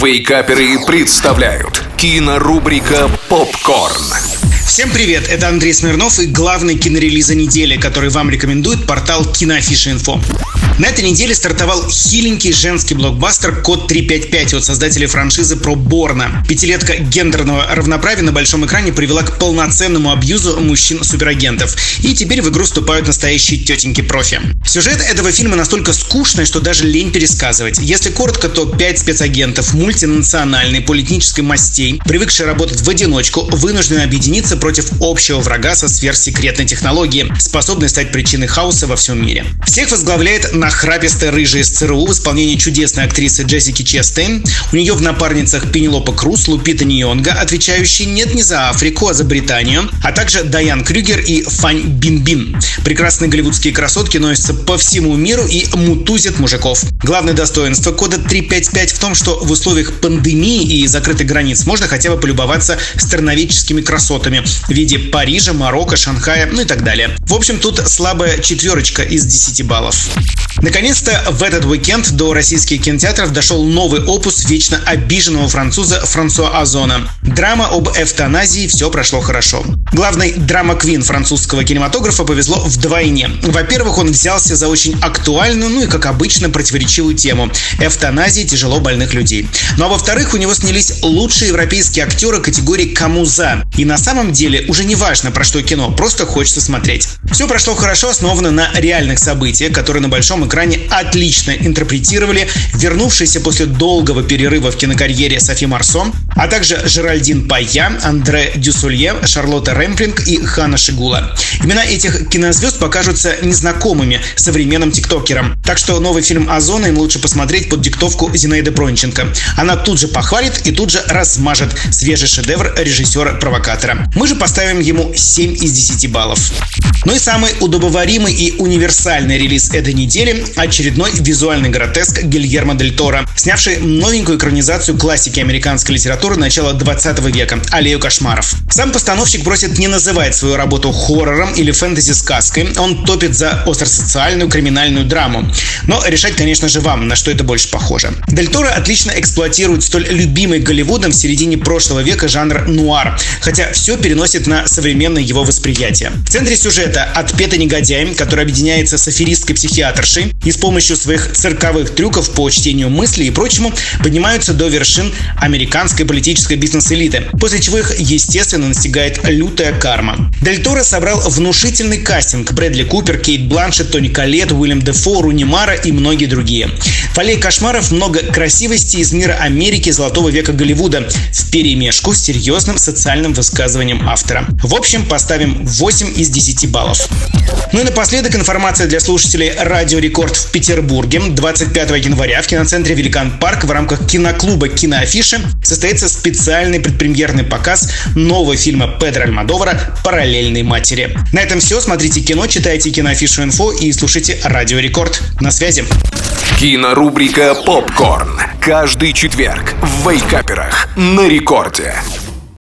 Вейкаперы представляют кинорубрика «Попкорн». Всем привет, это Андрей Смирнов и главный кинорелиза недели, который вам рекомендует портал Киноафиша.инфо. На этой неделе стартовал хиленький женский блокбастер «Код 355» от создателей франшизы про Борна. Пятилетка гендерного равноправия на большом экране привела к полноценному абьюзу мужчин-суперагентов. И теперь в игру вступают настоящие тетеньки-профи. Сюжет этого фильма настолько скучный, что даже лень пересказывать. Если коротко, то пять спецагентов мультинациональной политической мастей, привыкшие работать в одиночку, вынуждены объединиться против общего врага со сверхсекретной технологией, способной стать причиной хаоса во всем мире. Всех возглавляет нахрапистая рыжая из ЦРУ в исполнении чудесной актрисы Джессики Честейн. У нее в напарницах Пенелопа Круз, Лупита Ньонга, отвечающие нет не за Африку, а за Британию, а также Дайан Крюгер и Фань Бин-Бин. Прекрасные голливудские красотки носятся по всему миру и мутузят мужиков. Главное достоинство кода 355 в том, что в условиях пандемии и закрытых границ можно хотя бы полюбоваться страноведческими красотами в виде Парижа, Марокко, Шанхая, ну и так далее. В общем, тут слабая четверочка из 10 баллов. Наконец-то в этот уикенд до российских кинотеатров дошел новый опус вечно обиженного француза Франсуа Озона. Драма об эвтаназии «Все прошло хорошо». Главный драма-квин французского кинематографа повезло вдвойне. Во-первых, он взялся за очень актуальную, ну и, как обычно, противоречивую тему – эвтаназии тяжело больных людей. Ну а во-вторых, у него снялись лучшие европейские актеры категории «Камуза». И на самом деле уже не важно, про что кино, просто хочется смотреть. Все прошло хорошо, основано на реальных событиях, которые на большом экране отлично интерпретировали вернувшиеся после долгого перерыва в кинокарьере Софи Марсон, а также Жеральдин Пая, Андре Дюсулье, Шарлотта Рэмплинг и Хана Шигула. Имена этих кинозвезд покажутся незнакомыми современным тиктокерам. Так что новый фильм Озона им лучше посмотреть под диктовку Зинаиды Бронченко. Она тут же похвалит и тут же размажет свежий шедевр режиссера-провокатора. Мы же поставим ему 7 из 10 баллов. Ну и самый удобоваримый и универсальный релиз этой недели очередной визуальный гротеск Гильермо Дель Торо, снявший новенькую экранизацию классики американской литературы начала 20 века «Аллею кошмаров». Сам постановщик просит не называть свою работу хоррором или фэнтези-сказкой, он топит за остросоциальную криминальную драму. Но решать, конечно же, вам, на что это больше похоже. Дель Торо отлично эксплуатирует столь любимый Голливудом в середине прошлого века жанр нуар, хотя все переносит на современное его восприятие. В центре сюжета отпетый негодяй, который объединяется с аферистской психиатршей, и с помощью своих цирковых трюков по чтению мыслей и прочему поднимаются до вершин американской политической бизнес-элиты, после чего их, естественно, настигает лютая карма. Дель Торо собрал внушительный кастинг Брэдли Купер, Кейт Бланшет, Тони Калет, Уильям Дефо, Руни Мара и многие другие. «Аллее кошмаров» много красивости из мира Америки золотого века Голливуда в перемешку с серьезным социальным высказыванием автора. В общем, поставим 8 из 10 баллов. Ну и напоследок информация для слушателей Рекорд в Петербурге. 25 января в киноцентре Великан Парк в рамках киноклуба Киноафиши состоится специальный предпремьерный показ нового фильма Педро Альмадовара «Параллельные матери». На этом все. Смотрите кино, читайте киноафишу инфо и слушайте Радио Рекорд. На связи. Кинорубрика «Попкорн». Каждый четверг в Вейкаперах на рекорде.